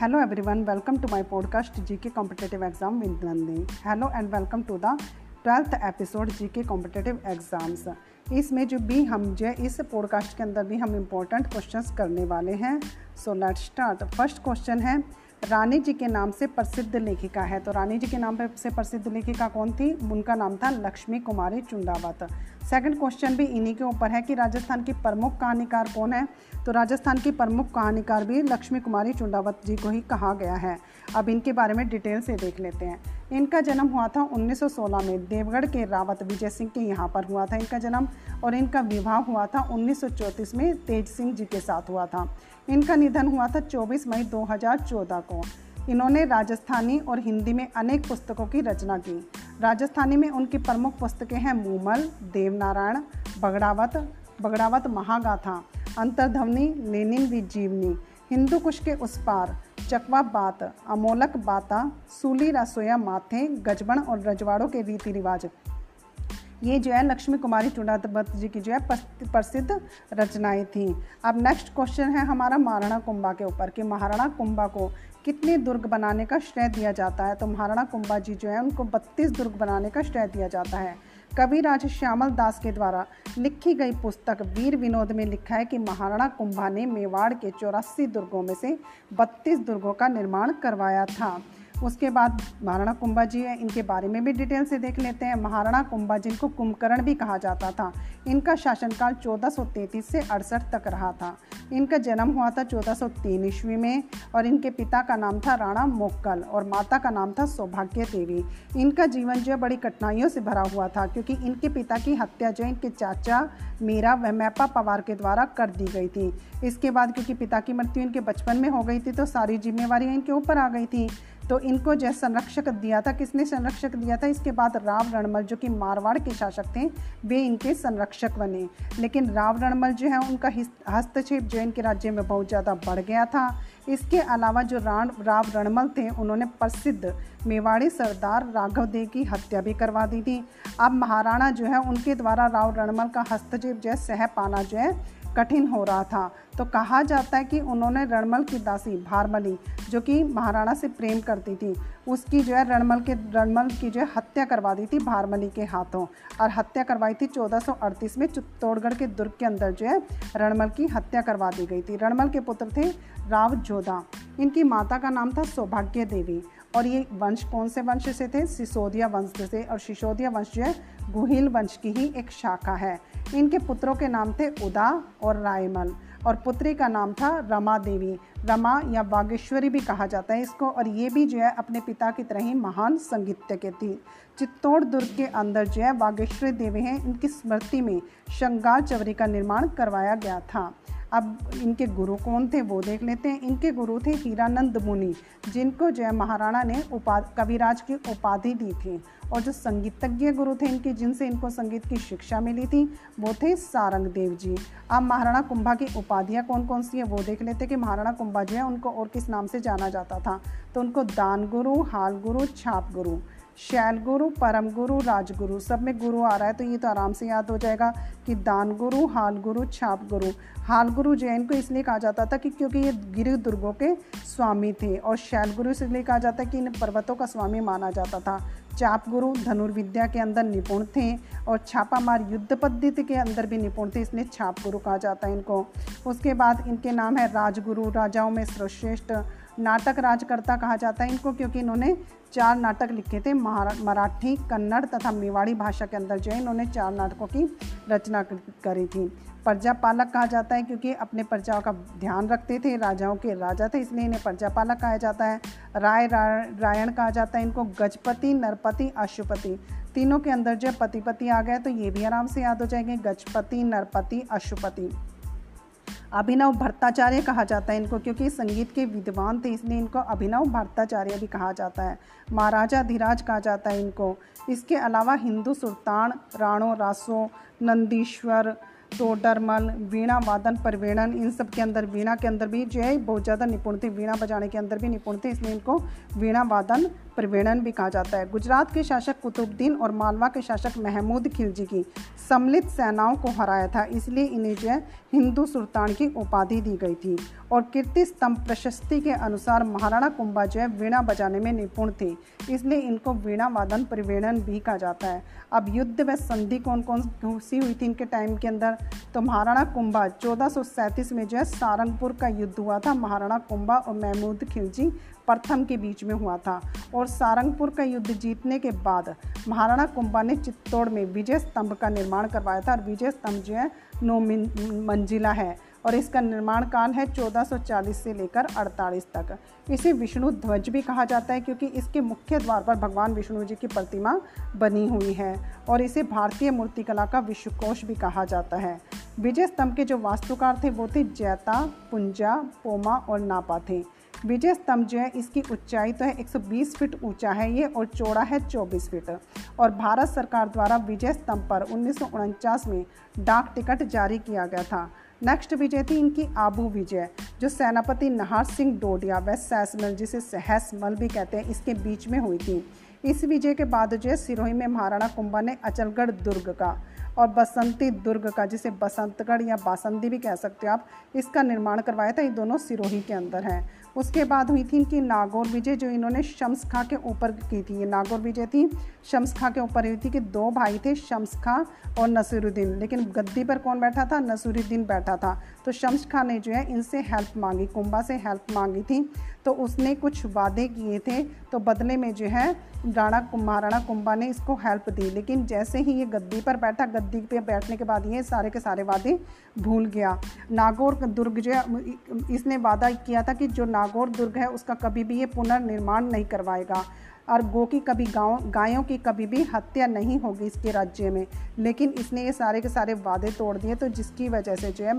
Hello everyone welcome to my podcast GK competitive exam with Nandi hello and welcome to the twelfth episode GK competitive exams इसमें जो भी हम जो इस podcast के अंदर भी हम इम्पोर्टेंट क्वेश्चंस करने वाले हैं. So let's start first question है रानी जी के नाम से प्रसिद्ध लेखिका है। तो रानी जी के नाम से प्रसिद्ध लेखिका कौन थी? उनका नाम था लक्ष्मी कुमारी चुंडावत। सेकंड क्वेश्चन भी इन्हीं के ऊपर है कि राजस्थान की प्रमुख कहानीकार कौन है? तो राजस्थान की प्रमुख कहानीकार भी लक्ष्मी कुमारी चुंडावत जी को ही कहा गया है। अब इनके बारे में डिटेल से देख लेते हैं। इनका जन्म हुआ था 1916 में। देवगढ़ के रावत विजय सिंह के यहाँ पर हुआ था इनका जन्म। और इनका विवाह हुआ था 1934 में तेज सिंह जी के साथ हुआ था। इनका निधन हुआ था 24 मई 2014 को। इन्होंने राजस्थानी और हिंदी में अनेक पुस्तकों की रचना की। राजस्थानी में उनकी प्रमुख पुस्तकें हैं मूमल, देवनारायण, बगड़ावत बगड़ावत महागाथा अंतर्धवनी लेनिन विजीवनी हिंदू कुश के उस पार, चकवा बात, अमोलक बाता, सूली रसोया माथे, गजबण और रजवाड़ों के रीति रिवाज। ये जो है लक्ष्मी कुमारी चुड़ावत जी की जो है प्रसिद्ध रचनाएँ थी। अब नेक्स्ट क्वेश्चन है हमारा महाराणा कुंभा के ऊपर कि महाराणा कुंभा को कितने दुर्ग बनाने का श्रेय दिया जाता है? तो महाराणा कुंभा जी जो है, उनको बत्तीस दुर्ग बनाने का श्रेय दिया जाता है। कविराज श्यामल दास के द्वारा लिखी गई पुस्तक वीर विनोद में लिखा है कि महाराणा कुंभा ने मेवाड़ के चौरासी दुर्गों में से बत्तीस दुर्गों का निर्माण करवाया था। उसके बाद महाराणा कुंभा जी है, इनके बारे में भी डिटेल से देख लेते हैं। महाराणा कुंभा जिनको कुंभकर्ण भी कहा जाता था। इनका शासनकाल 1433 से अड़सठ तक रहा था। इनका जन्म हुआ था 1403 ईस्वी में और इनके पिता का नाम था राणा मोक्कल और माता का नाम था सौभाग्य देवी। इनका जीवन जो बड़ी कठिनाइयों से भरा हुआ था क्योंकि इनके पिता की हत्या जो इनके चाचा मीरा व मैपा पवार के द्वारा कर दी गई थी। इसके बाद क्योंकि पिता की मृत्यु इनके बचपन में हो गई थी तो सारी जिम्मेवारी इनके ऊपर आ गई थी। तो इनको जो संरक्षक दिया था। किसने संरक्षक दिया था? इसके बाद राव रणमल, जो कि मारवाड़ के शासक थे, वे इनके संरक्षक बने। लेकिन राव रणमल जो है, उनका हस्तक्षेप जो इनके राज्य में बहुत ज़्यादा बढ़ गया था। इसके अलावा जो राण, राव रणमल थे, उन्होंने प्रसिद्ध मेवाड़ी सरदार राघव देव की हत्या भी करवा दी थी। अब महाराणा जो है, उनके द्वारा राव रणमल का हस्तक्षेप जो है सह पाना जो है कठिन हो रहा था। तो कहा जाता है कि उन्होंने रणमल की दासी भारमली, जो कि महाराणा से प्रेम करती थी, उसकी जो है रणमल के, रणमल की जो है हत्या करवा दी थी भारमली के हाथों। और हत्या करवाई थी 1438 में चित्तौड़गढ़ के दुर्ग के अंदर जो है रणमल की हत्या करवा दी गई थी। रणमल के पुत्र थे राव जोधा इनकी माता का नाम था सौभाग्य देवी। और ये वंश कौन से वंश से थे? सिसोदिया वंश से और सिसोदिया वंश जो है, गुहिल वंश की ही एक शाखा है। इनके पुत्रों के नाम थे उदा और रायमल। और पुत्री का नाम था रमा देवी। रमा या बागेश्वरी भी कहा जाता है इसको। और ये भी जो है, अपने पिता की तरह ही महान संगीतज्ञ थी। चित्तौड़ दुर्ग के अंदर जो है, बागेश्वरी देवी हैं। इनकी स्मृति में श्रृंगार चवरी का निर्माण करवाया गया था। अब इनके गुरु कौन थे वो देख लेते हैं। इनके गुरु थे हीरानंद मुनि, जिनको जो है महाराणा ने उपा, कविराज की उपाधि दी थी। और जो संगीतज्ञ गुरु थे इनके, जिनसे इनको संगीत की शिक्षा मिली थी, वो थे सारंग देव जी। अब महाराणा कुंभा की उपाधियाँ कौन कौन सी है वो देख लेते हैं कि महाराणा कुंभा जो है, उनको और किस नाम से जाना जाता था। तो उनको दान गुरु, हाल गुरु, छाप गुरु। शैल गुरु परम गुरु राजगुरु, सब में गुरु आ रहा है तो ये तो आराम से याद हो जाएगा कि दान गुरु हाल गुरु छाप गुरु हाल गुरु जैन को इसलिए कहा जाता था कि क्योंकि ये गिर दुर्गों के स्वामी थे, और शैल गुरु इसलिए कहा जाता है कि इन पर्वतों का स्वामी माना जाता था। चाप गुरु धनुर्विद्या के अंदर निपुण थे, और छापामार युद्ध पद्धति के अंदर भी निपुण थे, इसलिए छाप गुरु कहा जाता है इनको। उसके बाद इनके नाम है राजगुरु, राजाओं में सर्वश्रेष्ठ नाटक राजकर्ता कहा जाता है इनको क्योंकि इन्होंने चार नाटक लिखे थे मराठी, कन्नड़ तथा मेवाड़ी भाषा के अंदर जो है इन्होंने चार नाटकों की रचना करी थी। प्रजा पालक कहा जाता है क्योंकि अपने प्रजाओं का ध्यान रखते थे, राजाओं के राजा थे, इसलिए इन्हें प्रजा पालक कहा जाता है। राय रायण कहा जाता है इनको गजपति, नरपति अशुपति तीनों के अंदर जो पति पति आ गए तो ये भी आराम से याद हो जाएँगे, गजपति, नरपति अशुपति अभिनव भट्टाचार्य कहा जाता है इनको, क्योंकि संगीत के विद्वान थे, इसलिए इनको अभिनव भट्टाचार्य भी कहा जाता है। महाराजा धीराज कहा जाता है इनको। इसके अलावा हिंदू सुल्तान, राणो रासो, नंदीश्वर, तोडरमल, वीणा वादन परवेणन, इन सब के अंदर, वीणा के अंदर भी जो है बहुत ज़्यादा निपुण थे, वीणा बजाने के अंदर भी निपुण थे, इसलिए इनको वीणा वादन परवेणन भी कहा जाता है। गुजरात के शासक कुतुबुद्दीन और मालवा के शासक महमूद खिलजी की सम्मिलित सेनाओं को हराया था, इसलिए इन्हें जो है हिंदू सुल्तान की उपाधि दी गई थी और कीर्ति स्तंभ प्रशस्ति के अनुसार महाराणा कुंभा जो है वीणा बजाने में निपुण थे, इसलिए इनको वीणा वादन परिवेणन भी कहा जाता है। अब युद्ध व संधि कौन कौन सी हुई थी इनके टाइम के अंदर? तो महाराणा कुंभा, चौदह में जो है सारंगपुर का युद्ध हुआ था। महाराणा कुंभा और महमूद खिलजी प्रथम के बीच में हुआ था और सारंगपुर का युद्ध जीतने के बाद महाराणा कुंभा ने चित्तौड़ में विजय स्तंभ का निर्माण करवाया था और विजय स्तंभ जो है, नौ मंजिला है और इसका निर्माण काल है 1440 से लेकर 48 तक। इसे विष्णु ध्वज भी कहा जाता है क्योंकि इसके मुख्य द्वार पर भगवान विष्णु जी की प्रतिमा बनी हुई है और इसे भारतीय मूर्तिकला का विश्वकोश भी कहा जाता है। विजय स्तंभ के जो वास्तुकार थे, वो थे जैता, पुंजा, पोमा और नापा थे। विजय स्तंभ जो है, इसकी ऊंचाई तो है 120 फीट ऊँचा है ये और चौड़ा है 24 फीट। और भारत सरकार द्वारा विजय स्तंभ पर उन्नीस सौ उनचास में डाक टिकट जारी किया गया था। नेक्स्ट विजय थी इनकी आबू विजय, जो सेनापति नहार सिंह डोडिया व सैसमल जिसे सहसमल भी कहते हैं, इसके बीच में हुई थी। इस विजय के बाद जो है, सिरोही में महाराणा कुंभा ने अचलगढ़ दुर्ग का और बसंती दुर्ग का, जिसे बसंतगढ़ या बासंती भी कह सकते हो आप, इसका निर्माण करवाया था। ये दोनों सिरोही के अंदर हैं। उसके बाद हुई थी इनकी नागौर विजय, जो इन्होंने शम्स खां के ऊपर की थी। ये नागौर विजय थी, शम्स खां के ऊपर हुई थी कि दो भाई थे, शम्स खां और नसीरुद्दीन। लेकिन गद्दी पर कौन बैठा था? नसीरुद्दीन बैठा था। तो शम्स खां ने जो है इनसे हेल्प मांगी, कुंभा से हेल्प मांगी थी। तो उसने कुछ वादे किए थे। तो बदले में जो है राणा महाराणा कुंभा ने इसको हेल्प दी। लेकिन जैसे ही ये गद्दी पर बैठा, गद्दी पे बैठने के बाद ये सारे के सारे वादे भूल गया। नागौर दुर्ग जो इसने वादा किया था कि जो नागौर दुर्ग है, उसका कभी भी ये पुनर्निर्माण नहीं करवाएगा। और गो की कभी गाँव, गायों की कभी भी हत्या नहीं होगी इसके राज्य में। लेकिन इसने ये सारे के सारे वादे तोड़ दिए तो जिसकी वजह से जो है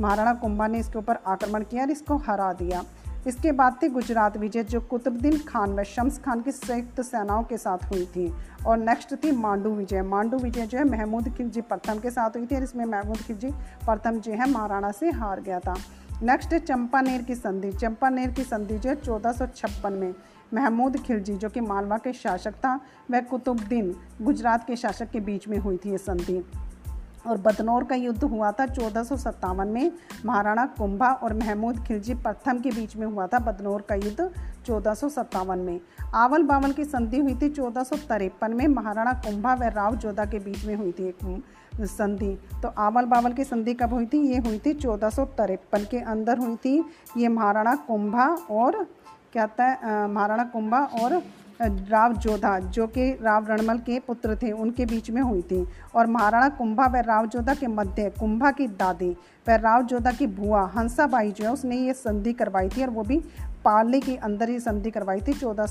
महाराणा कुंभा ने इसके ऊपर आक्रमण किया और इसको हरा दिया। इसके बाद थी गुजरात विजय, जो कुतुबुद्दीन खान व शम्स खान की संयुक्त सेनाओं के साथ हुई थी। और नेक्स्ट थी मांडू विजय। मांडू विजय जो है महमूद खिलजी प्रथम के साथ हुई थी और इसमें महमूद खिलजी प्रथम जो है महाराणा से हार गया था। नेक्स्ट है चंपानेर की संधि। चंपानेर की संधि जो है चौदह में महमूद खिलजी, जो कि मालवा के शासक था, वह कुतुबुद्दीन गुजरात के शासक के बीच में हुई थी ये संधि। और बदनौर का युद्ध हुआ था चौदह में। महाराणा कुंभा और महमूद खिलजी प्रथम के बीच में हुआ था बदनौर का युद्ध चौदह में। आवल बावल की संधि हुई थी चौदह में। महाराणा कुंभा व राव जोधा के बीच में हुई थी एक संधि। तो आवल बावल की संधि कब हुई थी? ये हुई थी चौदह के अंदर हुई थी। ये महाराणा कुंभा और क्या था? महाराणा कुंभा और राव जोधा जो कि राव रणमल के पुत्र थे, उनके बीच में हुई थी। और महाराणा कुंभा व राव जोधा के मध्य कुंभा की दादी व राव जोधा की बुआ हंसाबाई जो है, उसने ये संधि करवाई थी और वो भी पाली के अंदर ही संधि करवाई थी चौदह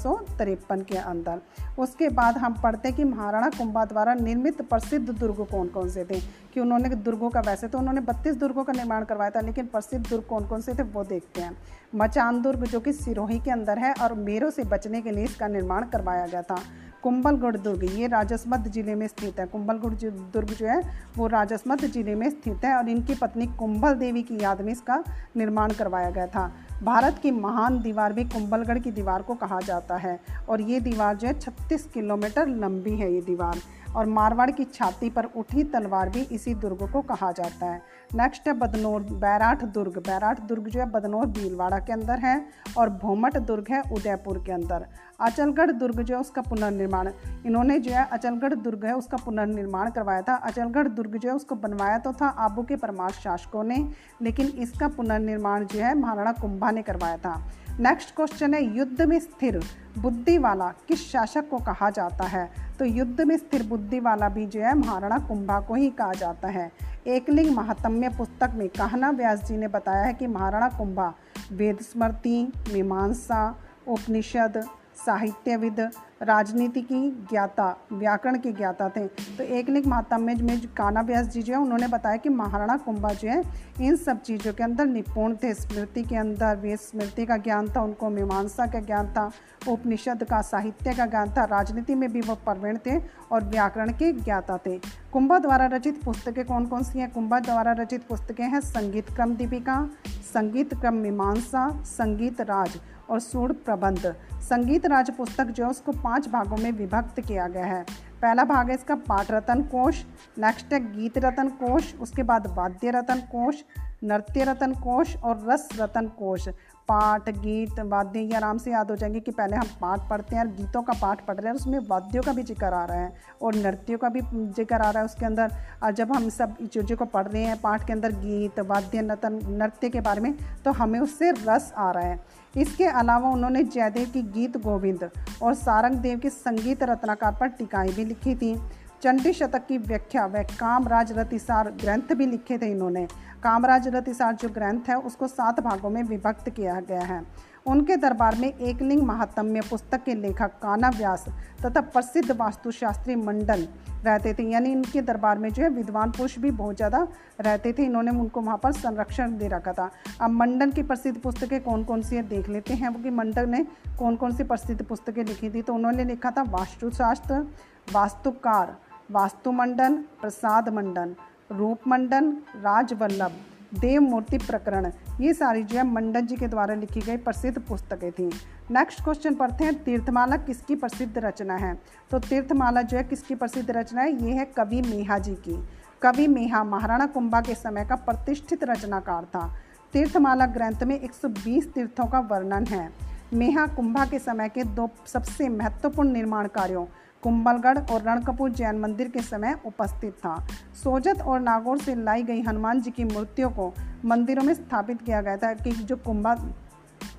के अंदर। उसके बाद हम पढ़ते हैं कि महाराणा कुंभा द्वारा निर्मित प्रसिद्ध दुर्ग कौन कौन से थे? कि उन्होंने दुर्गों का वैसे तो उन्होंने बत्तीस दुर्गों का निर्माण करवाया था, लेकिन प्रसिद्ध दुर्ग कौन कौन से थे वो देखते हैं। मचान दुर्ग, जो कि सिरोही के अंदर है और मेरों से बचने के लिए इसका निर्माण करवाया गया था। कुंभलगढ़ दुर्ग, ये राजस्मत ज़िले में स्थित है। कुंभलगढ़ दुर्ग जो है, वो राजस्मत ज़िले में स्थित है और इनकी पत्नी कुंभल देवी की याद में इसका निर्माण करवाया गया था। भारत की महान दीवार भी कुंभलगढ़ की दीवार को कहा जाता है और ये दीवार जो है, छत्तीस किलोमीटर लंबी है ये दीवार और मारवाड़ की छाती पर उठी तलवार भी इसी दुर्ग को कहा जाता है। नेक्स्ट है बदनौर बैराठ दुर्ग। बैराठ दुर्ग जो है बदनौर, भीलवाड़ा के अंदर है और भोमट दुर्ग है उदयपुर के अंदर। अचलगढ़ दुर्ग जो है उसका पुनर्निर्माण। इन्होंने जो है अचलगढ़ दुर्ग है उसका पुनर्निर्माण करवाया था। अचलगढ़ दुर्ग जो है उसको बनवाया तो था आबू के परमार शासकों ने, लेकिन इसका पुनर्निर्माण जो है महाराणा कुंभा ने करवाया था। नेक्स्ट क्वेश्चन है, युद्ध में स्थिर बुद्धि वाला किस शासक को कहा जाता है? तो युद्ध में स्थिर बुद्धि वाला भी जो है, महाराणा कुंभा को ही कहा जाता है। एकलिंग महात्म्य पुस्तक में कहना व्यास जी ने बताया है कि महाराणा कुंभा वेद स्मृति मीमांसा, उपनिषद साहित्यविद राजनीति की ज्ञाता, व्याकरण के ज्ञाता थे। तो एक लिख महात्म्य में काना व्यास जी जो है, उन्होंने बताया कि महाराणा कुंभा जो है, इन सब चीज़ों के अंदर निपुण थे। स्मृति के अंदर वे स्मृति का ज्ञान था, उनको मीमांसा का ज्ञान था, उपनिषद का, साहित्य का ज्ञान था, राजनीति में भी वो प्रवीण थे और व्याकरण के ज्ञाता थे। कुंभा द्वारा रचित पुस्तकें कौन कौन सी हैं? कुंभा द्वारा रचित पुस्तकें हैं संगीत क्रम दीपिका संगीत क्रम मीमांसा, संगीत राज। और सूढ़ प्रबंध। संगीत राज पुस्तक जो है, उसको पाँच भागों में विभक्त किया गया है। पहला भाग है इसका पाठ रतन कोश नेक्स्ट है गीत रतन कोश, उसके बाद वाद्य रतन कोश नृत्य रतन कोश और रस रतन कोश पाठ, गीत, वाद्य, ये आराम से याद हो जाएँगे कि पहले हम पाठ पढ़ते हैं और गीतों का पाठ पढ़ रहे हैं उसमें वाद्यों का भी ज़िक्र आ रहा है और नृत्यों का भी ज़िक्र आ रहा है उसके अंदर। और जब हम सब चीज़ों को पढ़ रहे हैं, पाठ के अंदर गीत, वाद्य नतन नृत्य के बारे में तो हमें उससे रस आ रहा है। इसके अलावा उन्होंने जयदेव की गीत गोविंद और सारंग देव की संगीत रत्नाकार पर टिकाई भी लिखी थी। चंडी शतक की व्याख्या व कामराज रतिसार ग्रंथ भी लिखे थे इन्होंने। कामराज रतिसार जो ग्रंथ है, उसको सात भागों में विभक्त किया गया है। उनके दरबार में एकलिंग महात्म्य पुस्तक के लेखक काना व्यास तथा प्रसिद्ध वास्तुशास्त्री मंडल रहते थे। यानी इनके दरबार में जो है, विद्वान पुरुष भी बहुत ज़्यादा रहते थे। इन्होंने उनको वहाँ पर संरक्षण दे रखा था। अब मंडल की प्रसिद्ध पुस्तकें कौन कौन सी है, देख लेते हैं। कि मंडल ने कौन कौन सी प्रसिद्ध पुस्तकें लिखी थी तो उन्होंने लिखा था वास्तुशास्त्र, वास्तुकार वास्तुमंडन प्रसाद मंडन रूप मंडन राजवल्लभ देव मूर्ति प्रकरण, ये सारी जो है मंडन जी के द्वारा लिखी गई प्रसिद्ध पुस्तकें थी। नेक्स्ट क्वेश्चन पढ़ते हैं, तीर्थमाला किसकी प्रसिद्ध रचना है? तो तीर्थमाला जो है किसकी प्रसिद्ध रचना है? ये है कवि मेहा जी की। कवि मेहा महाराणा कुंभा के समय का प्रतिष्ठित रचनाकार था। तीर्थमाला ग्रंथ में 120 तीर्थों का वर्णन है। मेहा कुंभा के समय के दो सबसे महत्वपूर्ण निर्माण कार्यों कुंभलगढ़ और रणकपूर जैन मंदिर के समय उपस्थित था। सोजत और नागौर से लाई गई हनुमान जी की मूर्तियों को मंदिरों में स्थापित किया गया था कि जो कुंभा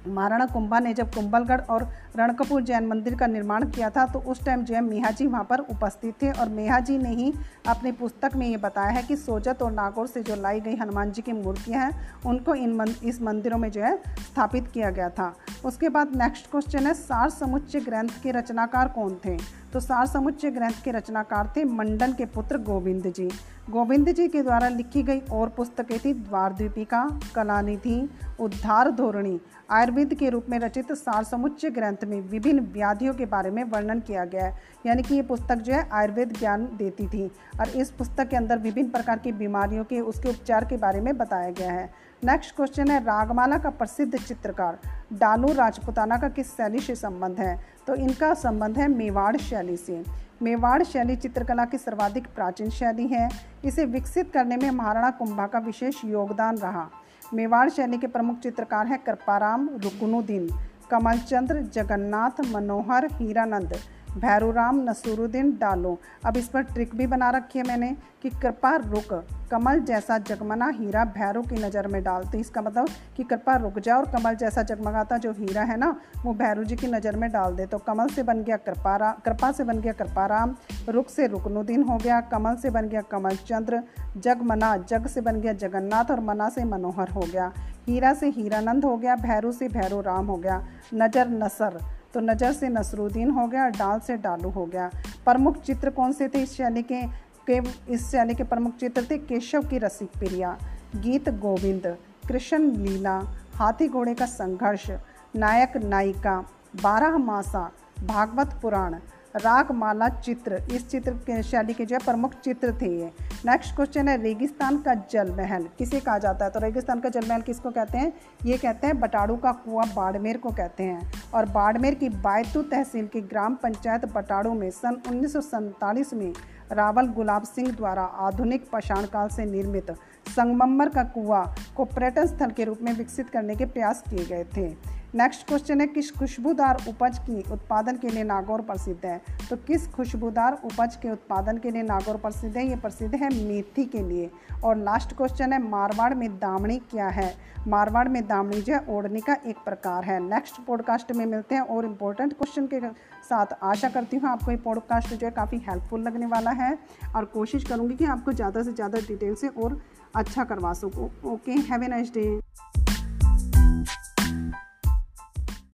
महाराणा कुंभा ने जब कुंभलगढ़ और रणकपुर जैन मंदिर का निर्माण किया था तो उस टाइम जो है मेहा जी वहाँ पर उपस्थित थे और मेहा जी ने ही अपनी पुस्तक में ये बताया है कि सोजत और नागौर से जो लाई गई हनुमान जी की मूर्तियाँ हैं उनको इन मन, इस मंदिरों में जो है स्थापित किया गया था। उसके बाद नेक्स्ट क्वेश्चन है सार समुच्चय ग्रंथ के रचनाकार कौन थे? तो सार समुच्चय ग्रंथ के रचनाकार थे मंडन के पुत्र गोविंद जी। गोविंद जी के द्वारा लिखी गई और पुस्तकें थी द्वारद्वीपिका कलानिधि उद्धार धोरणी आयुर्वेद के रूप में रचित सार समुच्चय ग्रंथ में विभिन्न व्याधियों के बारे में वर्णन किया गया है। यानी कि ये पुस्तक जो है आयुर्वेद ज्ञान देती थी और इस पुस्तक के अंदर विभिन्न प्रकार की बीमारियों के, उसके उपचार के बारे में बताया गया है। नेक्स्ट क्वेश्चन है, रागमाला का प्रसिद्ध चित्रकार डालू राजपुताना का किस शैली से संबंध है? तो इनका संबंध है मेवाड़ शैली से। मेवाड़ शैली चित्रकला की सर्वाधिक प्राचीन शैली है। इसे विकसित करने में महाराणा कुंभा का विशेष योगदान रहा। मेवाड़ शैली के प्रमुख चित्रकार हैं कृपाराम रुकनुद्दीन कमलचंद्र जगन्नाथ मनोहर हीरानंद भैरूराम नसूरुद्दीन डालो। अब इस पर ट्रिक भी बना रखी है मैंने कि कृपा रुक, कमल जैसा जगमना हीरा भैरू की नज़र में डालते इसका मतलब कि कृपा रुक जा और कमल जैसा जगमगाता जो हीरा है ना, वो भैरू जी की नज़र में डाल दे। तो कमल से बन गया कृपा राम कृपा से बन गया कृपा राम, रुक से रुकनुद्दीन हो गया, कमल से बन गया कमल चंद्र जगमना जग से बन गया जगन्नाथ और मना से मनोहर हो गया। हीरा से हीरानंद हो गया, भैरू से भैरू राम हो गया। नज़र नसर तो नज़र से नसरुद्दीन हो गया और डाल से डालू हो गया। प्रमुख चित्र कौन से थे? इस शैली के के, इस शैली के प्रमुख चित्र थे केशव की रसिक प्रिया, गीत गोविंद, कृष्ण लीला, हाथी घोड़े का संघर्ष, नायक नायिका, बारह मासा, भागवत पुराण, रागमाला चित्र। इस चित्र के शैली के जो है प्रमुख चित्र थे ये। नेक्स्ट क्वेश्चन है, रेगिस्तान का जल महल किसे कहा जाता है? तो रेगिस्तान का जल महल किसको कहते हैं? ये कहते हैं बटाड़ू का कुआँ बाड़मेर को कहते हैं। और बाड़मेर की बायतू तहसील की ग्राम पंचायत बटाड़ू में सन उन्नीस सौ सैंतालीस में रावल गुलाब सिंह द्वारा आधुनिक पाषाण काल से निर्मित संगमरमर का कुआँ को पर्यटन स्थल के रूप में विकसित करने के प्रयास किए गए थे। नेक्स्ट क्वेश्चन है, किस खुशबूदार उपज की उत्पादन के लिए नागौर प्रसिद्ध है? तो किस खुशबूदार उपज के उत्पादन के लिए नागौर प्रसिद्ध है? ये प्रसिद्ध है मेथी के लिए। और लास्ट क्वेश्चन है, मारवाड़ में दामनी क्या है? मारवाड़ में दामनी जो है, ओढ़नी का एक प्रकार है। नेक्स्ट पॉडकास्ट में मिलते हैं और इम्पोर्टेंट क्वेश्चन के साथ आशा करती हूँ आपको ये पॉडकास्ट जो है काफ़ी हेल्पफुल लगने वाला है। और कोशिश करूँगी कि आपको ज़्यादा से ज़्यादा डिटेल से और अच्छा करवा सकूँ। Okay have nice day